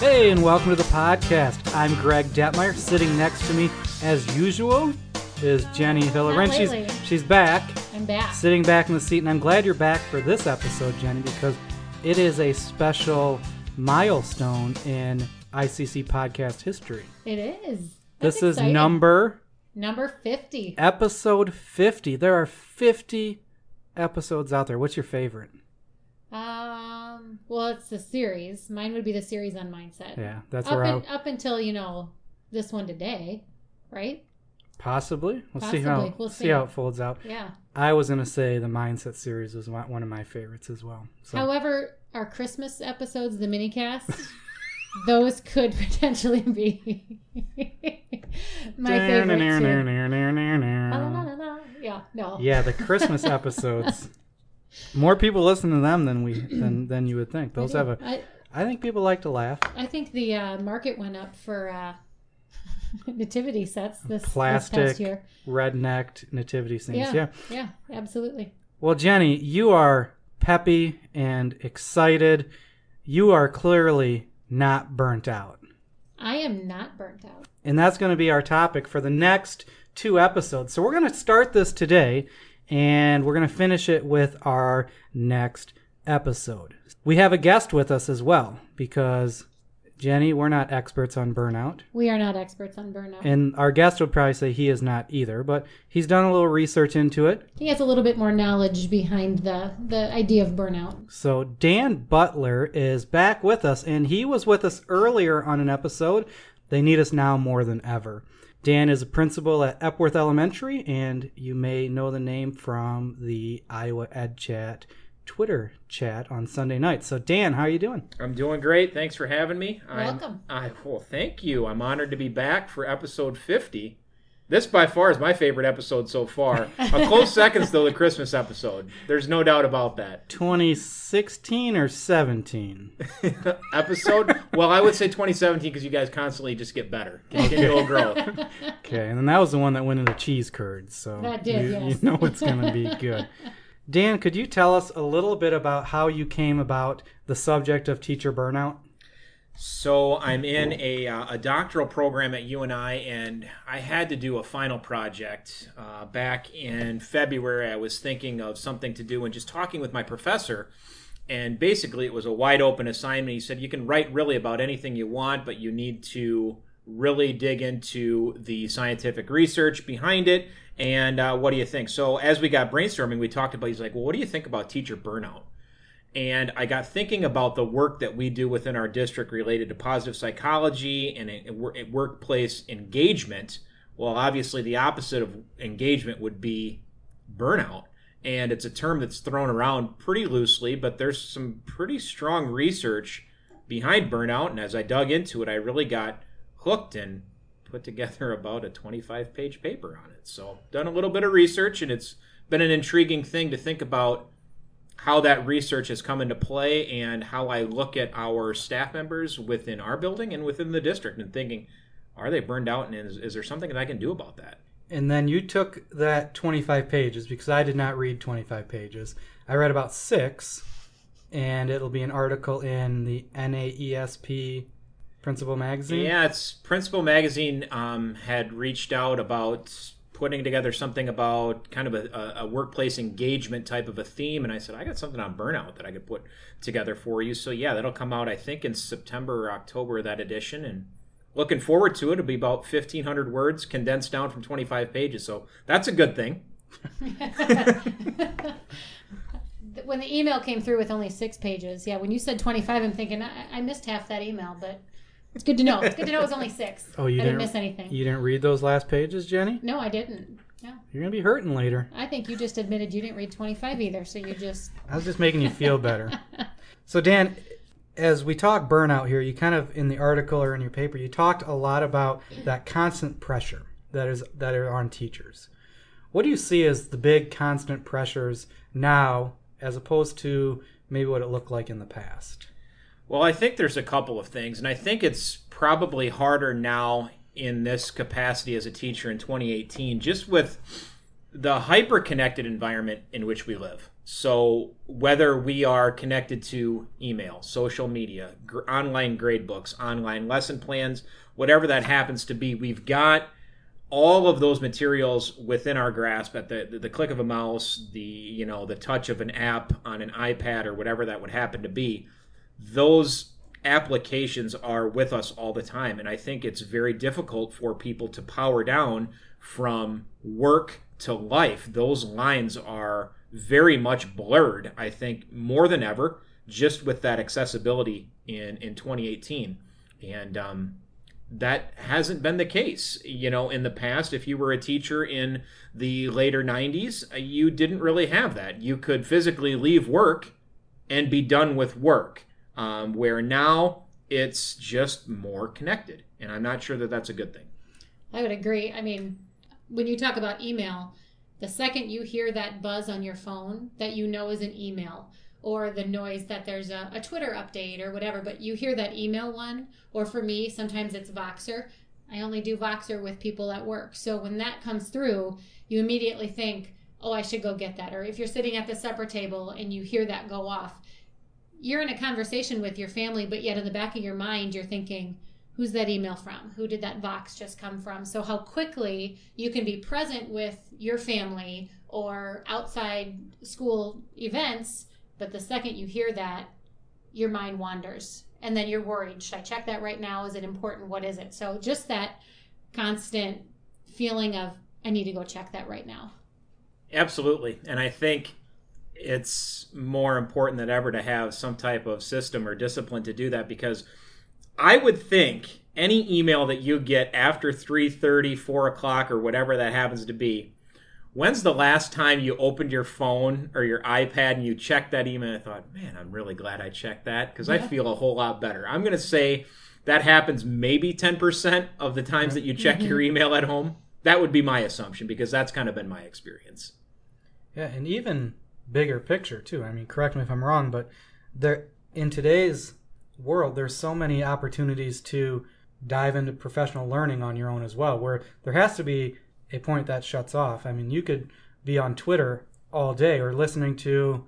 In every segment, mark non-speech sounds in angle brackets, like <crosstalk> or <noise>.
Hey, and welcome to the podcast. I'm Greg Detmeyer. Sitting next to me, as usual, is Jenny Hiller. Not She's she's back, I'm back. sitting back in the seat, and I'm glad you're back for this episode, Jenny, because it is a special milestone in ICC podcast history. It is. That's This is number number 50. episode 50. There are 50 episodes out there. What's your favorite? Uh, Um, well, it's the series. Mine would be the series on mindset. Yeah, that's up, where I up until, you know, this one today, right? possibly. We'll see how We'll see see. how it folds out. Yeah. I was gonna say the mindset series was one of my favorites as well. So However, our Christmas episodes, the mini cast, <laughs> those could potentially be <laughs> my favorite too. Yeah, no. Yeah, the <laughs> Christmas episodes. More people listen to them than we than <clears throat> than you would think. Those I have a. I, I think people like to laugh. I think the uh, market went up for uh, <laughs> nativity sets this, this Plastic past year. Red-necked nativity scenes. Yeah, yeah. yeah, absolutely. Well, Jenny, you are peppy and excited. You are clearly not burnt out. I am not burnt out. And that's going to be our topic for the next two episodes. So we're going to start this today and we're going to finish it with our next episode. We have a guest with us as well because, Jenny, we're not experts on burnout. We are not experts on burnout. And our guest would probably say he is not either, but he's done a little research into it. he has a little bit more knowledge behind the the idea of burnout. So Dan Butler is back with us, and he was with us earlier on an episode. They need us now more than ever. Dan is a principal at Epworth Elementary, and you may know the name from the Iowa Ed Chat Twitter chat on Sunday night. So Dan, how are you doing? I'm doing great. Thanks for having me. I'm- Welcome. I well, thank you. I'm honored to be back for episode 50. This by far is my favorite episode so far. A close second, though the Christmas episode. There's no doubt about that. 2016 or 17? <laughs> episode? Well, I would say 2017 because you guys constantly just get better. Continual growth. <laughs> Okay, and then that was the one that went into cheese curds. So That did, you, yes. you know it's going to be good. Dan, could you tell us a little bit about how you came about the subject of teacher burnout? So I'm in a, uh, a doctoral program at UNI, and I had to do a final project uh, back in February. I was thinking of something to do and just talking with my professor, and basically it was a wide open assignment. He said you can write really about anything you want, but you need to really dig into the scientific research behind it. And uh, what do you think? So as we got brainstorming, we talked about. He's like, "Well, what do you think about teacher burnout?" And I got thinking about the work that we do within our district related to positive psychology and workplace engagement. Well, obviously, the opposite of engagement would be burnout. And it's a term that's thrown around pretty loosely, but there's some pretty strong research behind burnout. And as I dug into it, I really got hooked and put together <laughs> about a 25 page paper on it. So, done a little bit of research, and it's been an intriguing thing to think about how that research has come into play and how I look at our staff members within our building and within the district and thinking, are they burned out and is, is there something that I can do about that? And then you took that 25 pages because I did not read 25 pages. I read about six, and it'll be an article in the NAESP Principal Magazine. Yeah, it's Principal Magazine um, had reached out about putting together something about kind of a, a, workplace engagement type of a theme, and I said I got something on burnout that I could put together for you. So yeah, that'll come out I think in September or October that edition, and looking forward to it. It'll be about fifteen hundred words condensed down from twenty five pages, so that's a good thing. <laughs> when the email came through with only six pages, yeah, when you said 25, I'm thinking, I, I missed half that email, but it's good to know. It's good to know it was only six. Oh, you I didn't didn't miss anything. You didn't read those last pages, Jenny? No, I didn't. No. You're gonna be hurting later. I think you just admitted you didn't read 25 either, so you just. I was just making you feel better. <laughs> so Dan, as we talk burnout here, you kind of in the article or in your paper, you talked a lot about that constant pressure that is that are on teachers. What do you see as the big constant pressures now, as opposed to maybe what it looked like in the past? Well, I think there's a couple of things, and I think it's probably harder now in this capacity as a teacher in 2018, just with the hyper connected environment in which we live. So, whether we are connected to email, social media, gr- online grade books, online lesson plans, whatever that happens to be, we've got all of those materials within our grasp at the, the click of a mouse, the you know the touch of an app on an iPad or whatever that would happen to be. Those applications are with us all the time, and I think it's very difficult for people to power down from work to life. Those lines are very much blurred. I think more than ever, just with that accessibility in in 2018, and um, that hasn't been the case. You know, in the past, if you were a teacher in the later 90s, you didn't really have that. You could physically leave work and be done with work, um, where now it's just more connected. And I'm not sure that that's a good thing. I would agree. I mean, when you talk about email, the second you hear that buzz on your phone that you know is an email, or the noise that there's a, a Twitter update or whatever, but you hear that email one, or for me, sometimes it's Voxer. I only do Voxer with people at work. So when that comes through, you immediately think, oh, I should go get that. Or if you're sitting at the supper table and you hear that go off, you're in a conversation with your family, but yet in the back of your mind, you're thinking, who's that email from? Who did that Vox just come from? So, how quickly you can be present with your family or outside school events but the second you hear that, your mind wanders. And then you're worried. Should I check that right now? Is it important? What is it? So just that constant feeling of, I need to go check that right now. Absolutely. And I think it's more important than ever to have some type of system or discipline to do that because I would think any email that you get after 3.30 4 o'clock or whatever that happens to be When's the last time you opened your phone or your iPad and you checked that email and thought, man, I'm really glad I checked that because yeah. I feel a whole lot better? I'm going to say that happens maybe 10% of the times that you check mm-hmm. your email at home. That would be my assumption because that's kind of been my experience. Yeah, and even bigger picture too. I mean, correct me if I'm wrong, but there in today's world, there's so many opportunities to dive into professional learning on your own as well, where there has to be a point that shuts off. I mean, you could be on Twitter all day or listening to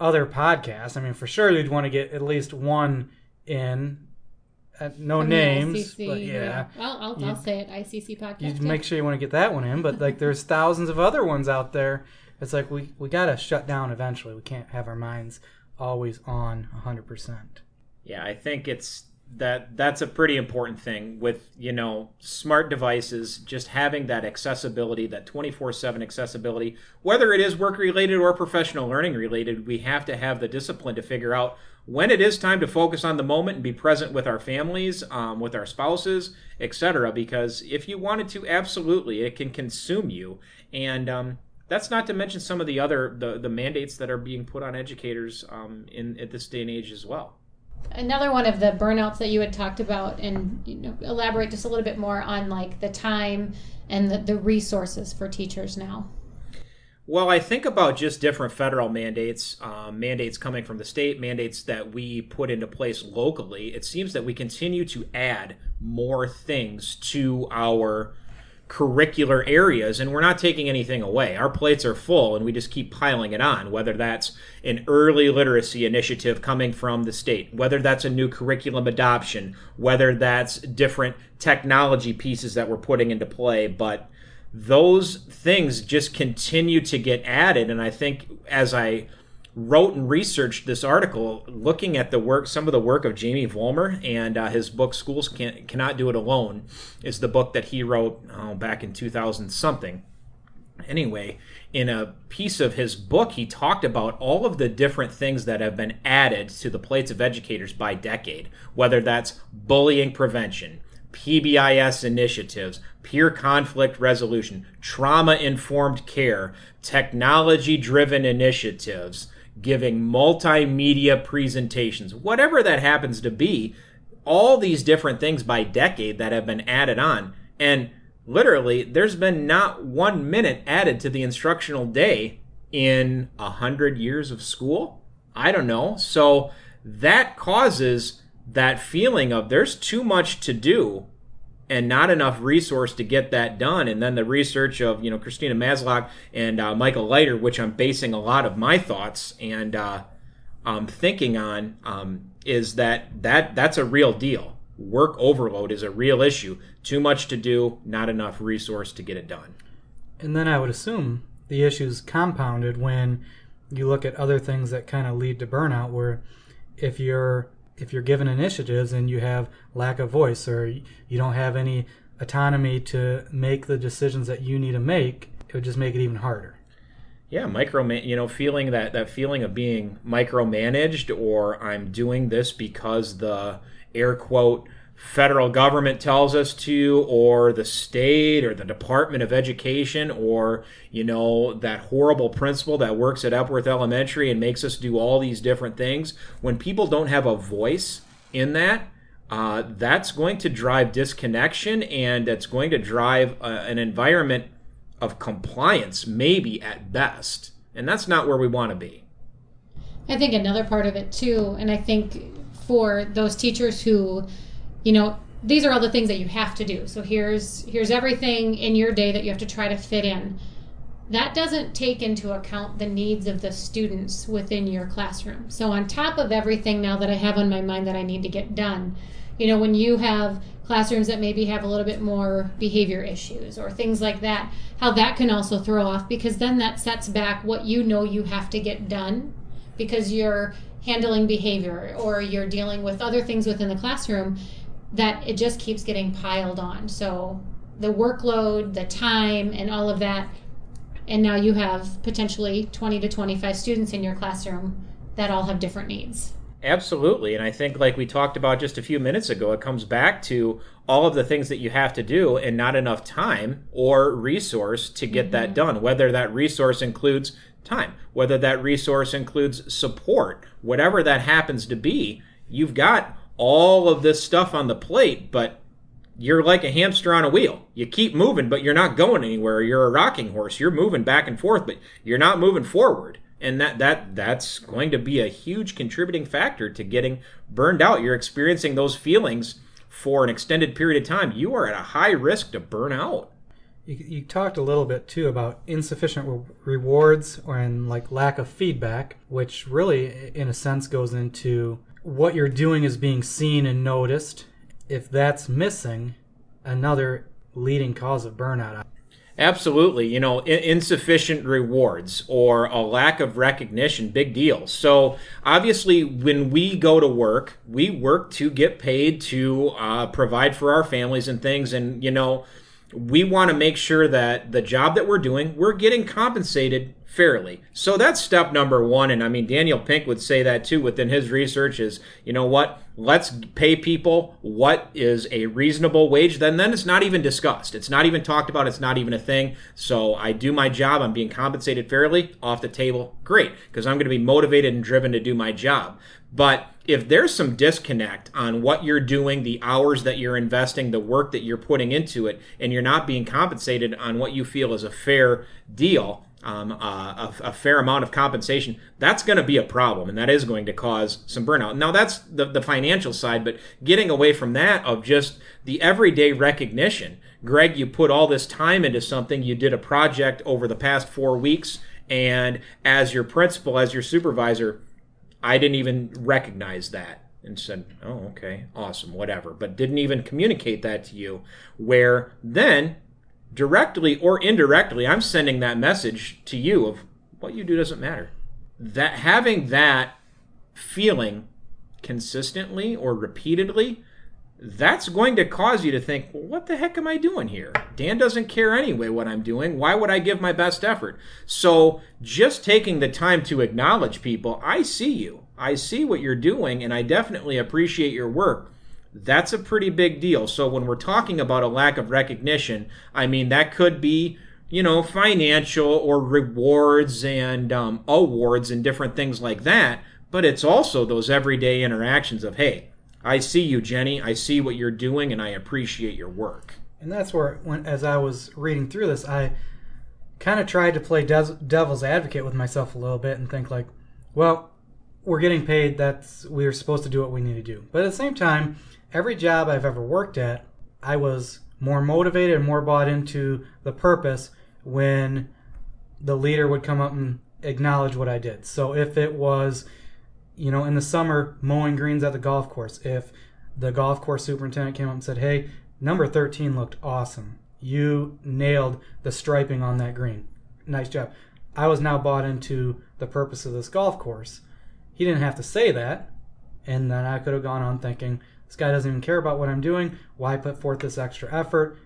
other podcasts. I mean, for sure you'd want to get at least one in. Uh, no From names, ICC, but yeah, yeah. I'll, I'll, I'll, say it. ICC podcast. You make sure you want to get that one in, but like there's thousands of other ones out there. It's like we we gotta shut down eventually. We can't have our minds always on 100%. Yeah, I think it's that that's a pretty important thing with you know smart devices just having that accessibility that 24/7 accessibility whether it is work related or professional learning related we have to have the discipline to figure out when it is time to focus on the moment and be present with our families um, with our spouses etc because if you wanted to absolutely it can consume you and um, that's not to mention some of the other the, the mandates that are being put on educators um, in at this day and age as well. Another one of the burnouts that you had talked about and you know elaborate just a little bit more on like the time and the, the resources for teachers now. Well i think about just different federal mandates um, mandates coming from the state mandates that we put into place locally. It seems that we continue to add more things to our curricular areas and we're not taking anything away. Our plates are full and we just keep piling it on, whether that's an early literacy initiative coming from the state, whether that's a new curriculum adoption, whether that's different technology pieces that we're putting into play, but those things just continue to get added and I think as I wrote and researched this article looking at the work some of the work of jamie vollmer and uh, his book schools Can, cannot do it alone is the book that he wrote oh, back in 2000 something. Anyway in a piece of his book he talked about all of the different things that have been added to the plates of educators by decade whether that's bullying prevention PBIS initiatives, peer conflict resolution, trauma informed care, technology driven initiatives, giving multimedia presentations, whatever that happens to be, all these different things by decade that have been added on. And literally, there's been not one minute added to the instructional day in a hundred years of school. I don't know. So that causes that feeling of there's too much to do and not enough resource to get that done. And then the research of you know Christina Maslach and uh, Michael Leiter, which I'm basing a lot of my thoughts and uh, um, thinking on, um, is that that that's a real deal. Work overload is a real issue. Too much to do, not enough resource to get it done. And then I would assume the issue's compounded when you look at other things that kind of lead to burnout, where if you're if you're given initiatives and you have lack of voice or you don't have any autonomy to make the decisions that you need to make, it would just make it even harder. Yeah, microman, you know, feeling that that feeling of being micromanaged, or I'm doing this because the air quote federal government tells us to or the state or the department of education or you know that horrible principal that works at epworth elementary and makes us do all these different things. When people don't have a voice in that uh, that's going to drive disconnection and it's going to drive uh, an environment of compliance maybe at best. And that's not where we want to be. I think another part of it too and i think for those teachers who you know, these are all the things that you have to do. So here's here's everything in your day that you have to try to fit in. That doesn't take into account the needs of the students within your classroom. So on top of everything now that I have on my mind that I need to get done, you know, when you have classrooms that maybe have a little bit more behavior issues or things like that, how that can also throw off because then that sets back what you know you have to get done because you're handling behavior or you're dealing with other things within the classroom that it just keeps getting piled on. So the workload, the time, and all of that. And now you have potentially 20 to 25 students in your classroom that all have different needs. Absolutely. And I think, like we talked about just a few minutes ago, it comes back to all of the things that you have to do and not enough time or resource to get mm-hmm. that done, whether that resource includes time, whether that resource includes support, whatever that happens to be. You've got all of this stuff on the plate, but you're like a hamster on a wheel. You keep moving, but you're not going anywhere. You're a rocking horse. You're moving back and forth, but you're not moving forward. And that that that's going to be a huge contributing factor to getting burned out. You're experiencing those feelings for an extended period of time. You are at a high risk to burn out. You, you talked a little bit too about insufficient re- rewards and like lack of feedback, which really, in a sense, goes into what you're doing is being seen and noticed. If that's missing, another leading cause of burnout. Absolutely. You know, insufficient rewards or a lack of recognition, big deal. So, obviously, when we go to work, we work to get paid to uh, provide for our families and things. And, you know, we want to make sure that the job that we're doing, we're getting compensated fairly. So that's step number one. And I mean, Daniel Pink would say that too within his research is, you know what? Let's pay people what is a reasonable wage. Then, then it's not even discussed. It's not even talked about. It's not even a thing. So I do my job. I'm being compensated fairly off the table. Great. Because I'm going to be motivated and driven to do my job. But if there's some disconnect on what you're doing, the hours that you're investing, the work that you're putting into it, and you're not being compensated on what you feel is a fair deal, um, uh, a, a, fair amount of compensation, that's going to be a problem, and that is going to cause some burnout. Now, that's the, the financial side, but getting away from that of just the everyday recognition. Greg, you put all this time into something, you did a project over the past four weeks, and as your principal, as your supervisor, I didn't even recognize that and said, oh, okay, awesome, whatever, but didn't even communicate that to you. Where then directly or indirectly, I'm sending that message to you of what you do doesn't matter. That having that feeling consistently or repeatedly, that's going to cause you to think, well, what the heck am I doing here? Dan doesn't care anyway what I'm doing. Why would I give my best effort? So, just taking the time to acknowledge people, I see you. I see what you're doing, and I definitely appreciate your work that's a pretty big deal. So when we're talking about a lack of recognition, I mean, that could be, you know, financial or rewards and um, awards and different things like that. But it's also those everyday interactions of, hey, I see you, Jenny. I see what you're doing, and I appreciate your work. And that's where, when as I was reading through this, I kind of tried to play devil's advocate with myself a little bit and think like, well, we're getting paid. That's we're supposed to do what we need to do. But at the same time, every job I've ever worked at, I was more motivated and more bought into the purpose when the leader would come up and acknowledge what I did. So if it was, you know, in the summer mowing greens at the golf course, if the golf course superintendent came up and said, "Hey, number 13 looked awesome. You nailed the striping on that green. Nice job." I was now bought into the purpose of this golf course. He didn't have to say that, and then I could have gone on thinking, this guy doesn't even care about what I'm doing. Why put forth this extra effort?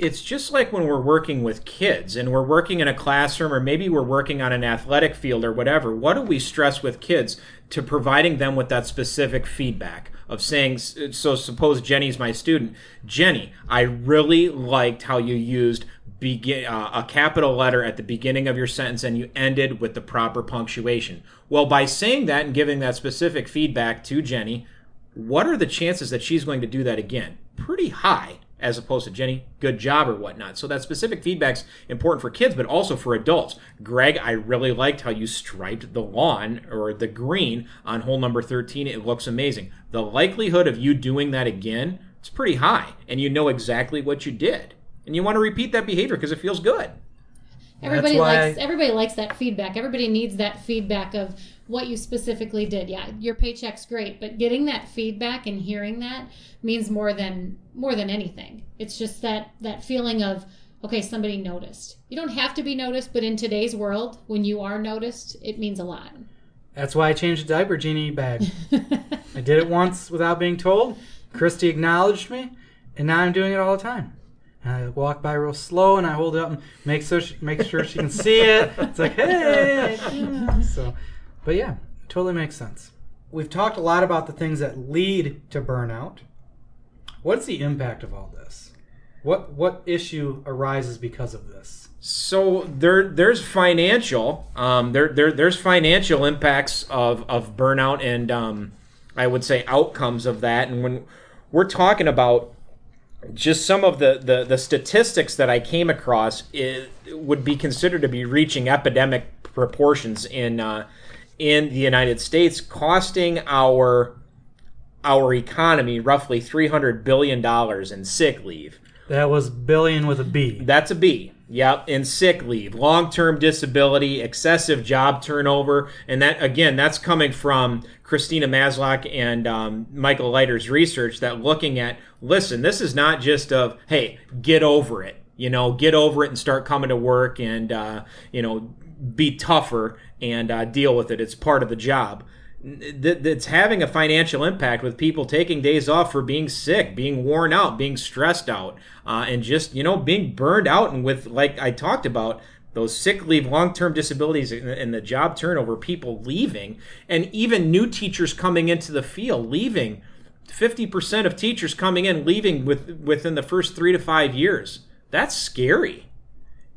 it's just like when we're working with kids and we're working in a classroom or maybe we're working on an athletic field or whatever. What do we stress with kids to providing them with that specific feedback of saying, so suppose Jenny's my student. Jenny, I really liked how you used begin uh, a capital letter at the beginning of your sentence and you ended with the proper punctuation. Well, by saying that and giving that specific feedback to Jenny, what are the chances that she's going to do that again? Pretty high as opposed to Jenny, good job or whatnot. So that specific feedback's important for kids, but also for adults. Greg, I really liked how you striped the lawn or the green on hole number 13. It looks amazing. The likelihood of you doing that again is pretty high, and you know exactly what you did. And you want to repeat that behavior because it feels good. Everybody likes everybody likes that feedback. Everybody needs that feedback of what you specifically did. Yeah, your paycheck's great, but getting that feedback and hearing that means more than more than anything. It's just that that feeling of okay, somebody noticed. You don't have to be noticed, but in today's world, when you are noticed, it means a lot. That's why I changed the diaper genie bag. <laughs> I did it once without being told. Christy acknowledged me, and now I'm doing it all the time. And I walk by real slow and I hold it up and make so she, make sure she can see it. It's like, hey. <laughs> So, but yeah, totally makes sense. We've talked a lot about the things that lead to burnout. What's the impact of all this? What what issue arises because of this? So there there's financial um, there, there there's financial impacts of, of burnout and um, I would say outcomes of that. And when we're talking about just some of the, the, the statistics that I came across would be considered to be reaching epidemic proportions in uh, in the United States, costing our our economy roughly three hundred billion dollars in sick leave. That was billion with a B. That's a B. Yep, in sick leave, long-term disability, excessive job turnover, and that again, that's coming from Christina Maslach and um, Michael Leiter's research. That looking at, listen, this is not just of, hey, get over it, you know, get over it and start coming to work and uh, you know be tougher and uh, deal with it. It's part of the job that's having a financial impact with people taking days off for being sick, being worn out, being stressed out, uh, and just you know being burned out. And with like I talked about those sick leave, long term disabilities, and the job turnover, people leaving, and even new teachers coming into the field leaving. Fifty percent of teachers coming in leaving with within the first three to five years. That's scary,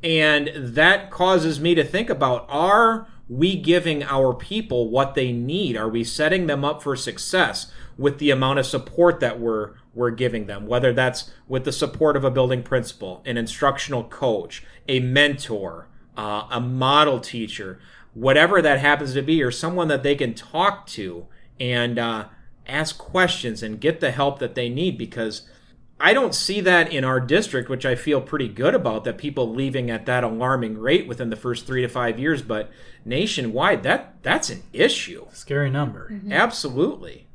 and that causes me to think about are we giving our people what they need? Are we setting them up for success with the amount of support that we're we're giving them? Whether that's with the support of a building principal, an instructional coach, a mentor, uh, a model teacher, whatever that happens to be, or someone that they can talk to and uh, ask questions and get the help that they need because I don't see that in our district, which I feel pretty good about that people leaving at that alarming rate within the first three to five years. But nationwide, that that's an issue. Scary number. Mm-hmm. Absolutely.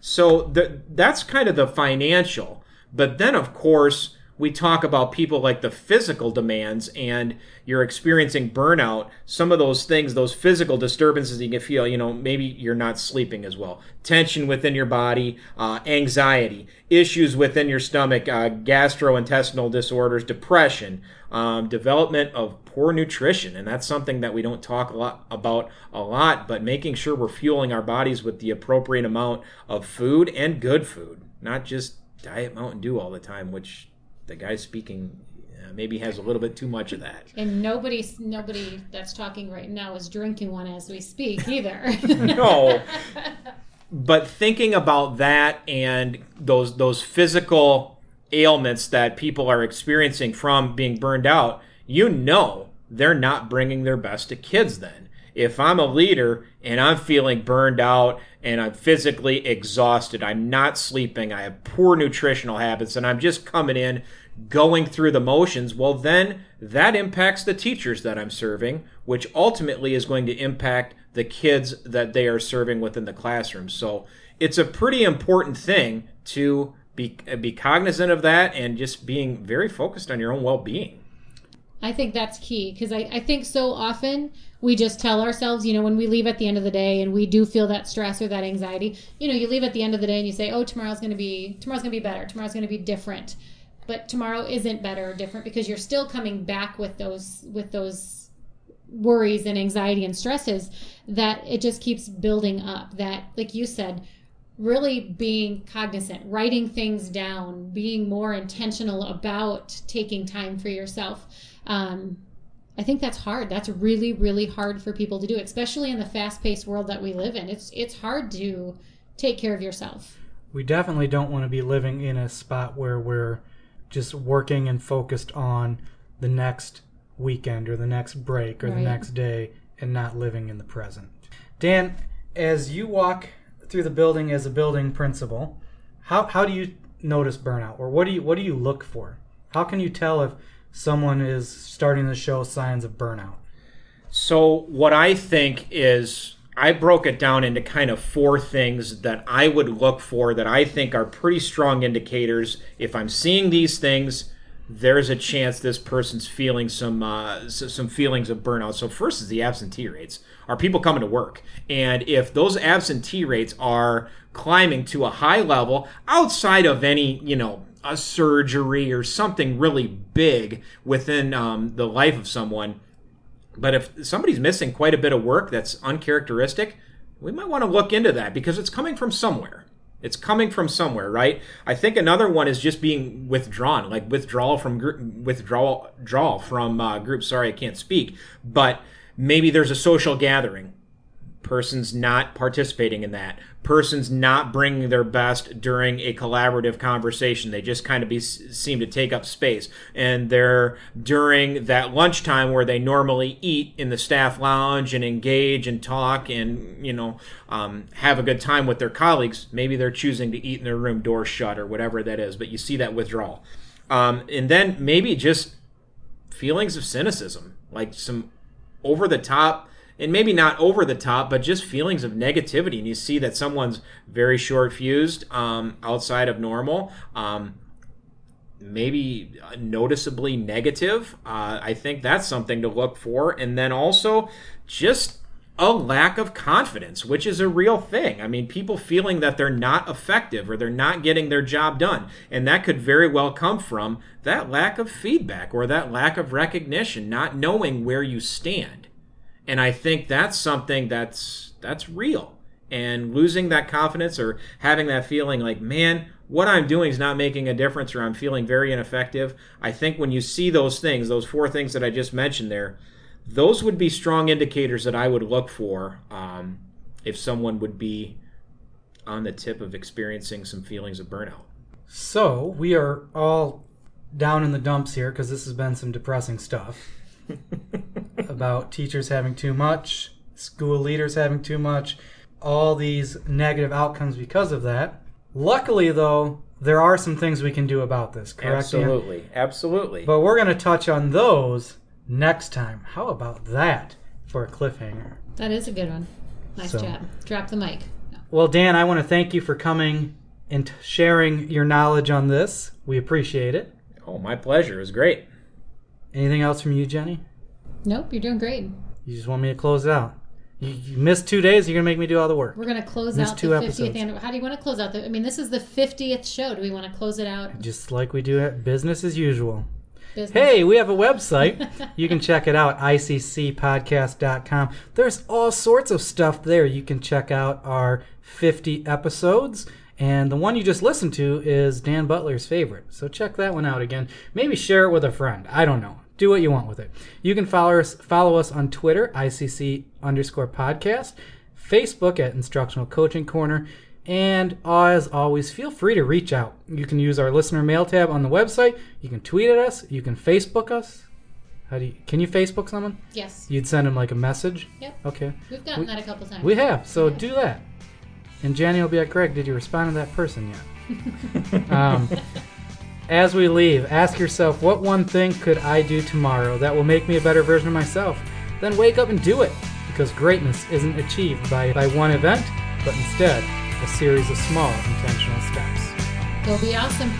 So the, that's kind of the financial. But then, of course, we talk about people like the physical demands and you're experiencing burnout, some of those things, those physical disturbances you can feel, you know, maybe you're not sleeping as well, tension within your body, uh, anxiety, issues within your stomach, uh, gastrointestinal disorders, depression, um, development of poor nutrition. And that's something that we don't talk a lot about a lot, but making sure we're fueling our bodies with the appropriate amount of food and good food, not just diet Mountain Dew all the time, which the guy speaking uh, maybe has a little bit too much of that. And nobody, nobody that's talking right now is drinking one as we speak either. <laughs> <laughs> no. But thinking about that and those those physical ailments that people are experiencing from being burned out, you know they're not bringing their best to kids then. If I'm a leader and I'm feeling burned out and I'm physically exhausted, I'm not sleeping, I have poor nutritional habits, and I'm just coming in going through the motions, well, then that impacts the teachers that I'm serving, which ultimately is going to impact the kids that they are serving within the classroom. So it's a pretty important thing to be, be cognizant of that and just being very focused on your own well being. I think that's key because I, I think so often we just tell ourselves, you know, when we leave at the end of the day and we do feel that stress or that anxiety, you know, you leave at the end of the day and you say, oh, tomorrow's going to be, tomorrow's going to be better. Tomorrow's going to be different. But tomorrow isn't better or different because you're still coming back with those, with those worries and anxiety and stresses that it just keeps building up. That, like you said, really being cognizant, writing things down, being more intentional about taking time for yourself. Um, I think that's hard. That's really, really hard for people to do, especially in the fast-paced world that we live in. It's it's hard to take care of yourself. We definitely don't want to be living in a spot where we're just working and focused on the next weekend or the next break or right. the next day and not living in the present. Dan, as you walk through the building as a building principal, how how do you notice burnout, or what do you what do you look for? How can you tell if someone is starting to show signs of burnout? So what I think is I broke it down into kind of four things that I would look for that I think are pretty strong indicators. If I'm seeing these things, there's a chance this person's feeling some uh, some feelings of burnout. So first is the absentee rates. Are people coming to work? And if those absentee rates are climbing to a high level outside of any you know a surgery or something really big within um, the life of someone, but if somebody's missing quite a bit of work that's uncharacteristic, we might want to look into that because it's coming from somewhere. It's coming from somewhere, right? I think another one is just being withdrawn, like withdrawal from group, withdrawal, withdrawal from uh, group. Sorry, I can't speak, but maybe there's a social gathering person's not participating in that. Person's not bringing their best during a collaborative conversation. They just kind of be, seem to take up space. And they're during that lunchtime where they normally eat in the staff lounge and engage and talk and you know um, have a good time with their colleagues maybe they're choosing to eat in their room door shut or whatever that is but you see that withdrawal. Um, and then maybe just feelings of cynicism like some over the top and maybe not over the top, but just feelings of negativity. And you see that someone's very short fused um, outside of normal. Um, maybe noticeably negative. Uh, I think that's something to look for. And then also just a lack of confidence, which is a real thing. I mean, people feeling that they're not effective or they're not getting their job done. And that could very well come from that lack of feedback or that lack of recognition, not knowing where you stand. And I think that's something that's that's real. And losing that confidence or having that feeling like, man, what I'm doing is not making a difference or I'm feeling very ineffective. I think when you see those things, those four things that I just mentioned there, those would be strong indicators that I would look for um, if someone would be on the tip of experiencing some feelings of burnout. So we are all down in the dumps here because this has been some depressing stuff. <laughs> about teachers having too much, school leaders having too much, all these negative outcomes because of that. Luckily, though, there are some things we can do about this, correct? Absolutely. Ian? Absolutely. But we're going to touch on those next time. How about that for a cliffhanger? That is a good one. Nice so, job. Drop the mic. No. Well, Dan, I want to thank you for coming and sharing your knowledge on this. We appreciate it. Oh, my pleasure. It was great. Anything else from you, Jenny? Nope, you're doing great. You just want me to close it out. You, you missed two days. You're gonna make me do all the work. We're gonna close missed out the 50th anniversary. How do you want to close out the? I mean, this is the 50th show. Do we want to close it out? Just like we do at business as usual. Business. Hey, we have a website. <laughs> you can check it out, iccpodcast.com. There's all sorts of stuff there. You can check out our 50 episodes. And the one you just listened to is Dan Butler's favorite. So check that one out again. Maybe share it with a friend. I don't know do what you want with it. You can follow us follow us on Twitter, ICC underscore podcast, Facebook at Instructional Coaching Corner, and as always, feel free to reach out. You can use our listener mail tab on the website. You can tweet at us. You can Facebook us. How do you? Can you Facebook someone? Yes. You'd send them like a message. Yep. Okay. We've gotten We- that a couple times. We have. So Yeah. do that. And Jenny will be like, Greg, did you respond to that person yet? <laughs> um, as we leave, ask yourself, what one thing could I do tomorrow that will make me a better version of myself? Then wake up and do it. Because greatness isn't achieved by, by one event, but instead a series of small intentional steps. Go be awesome.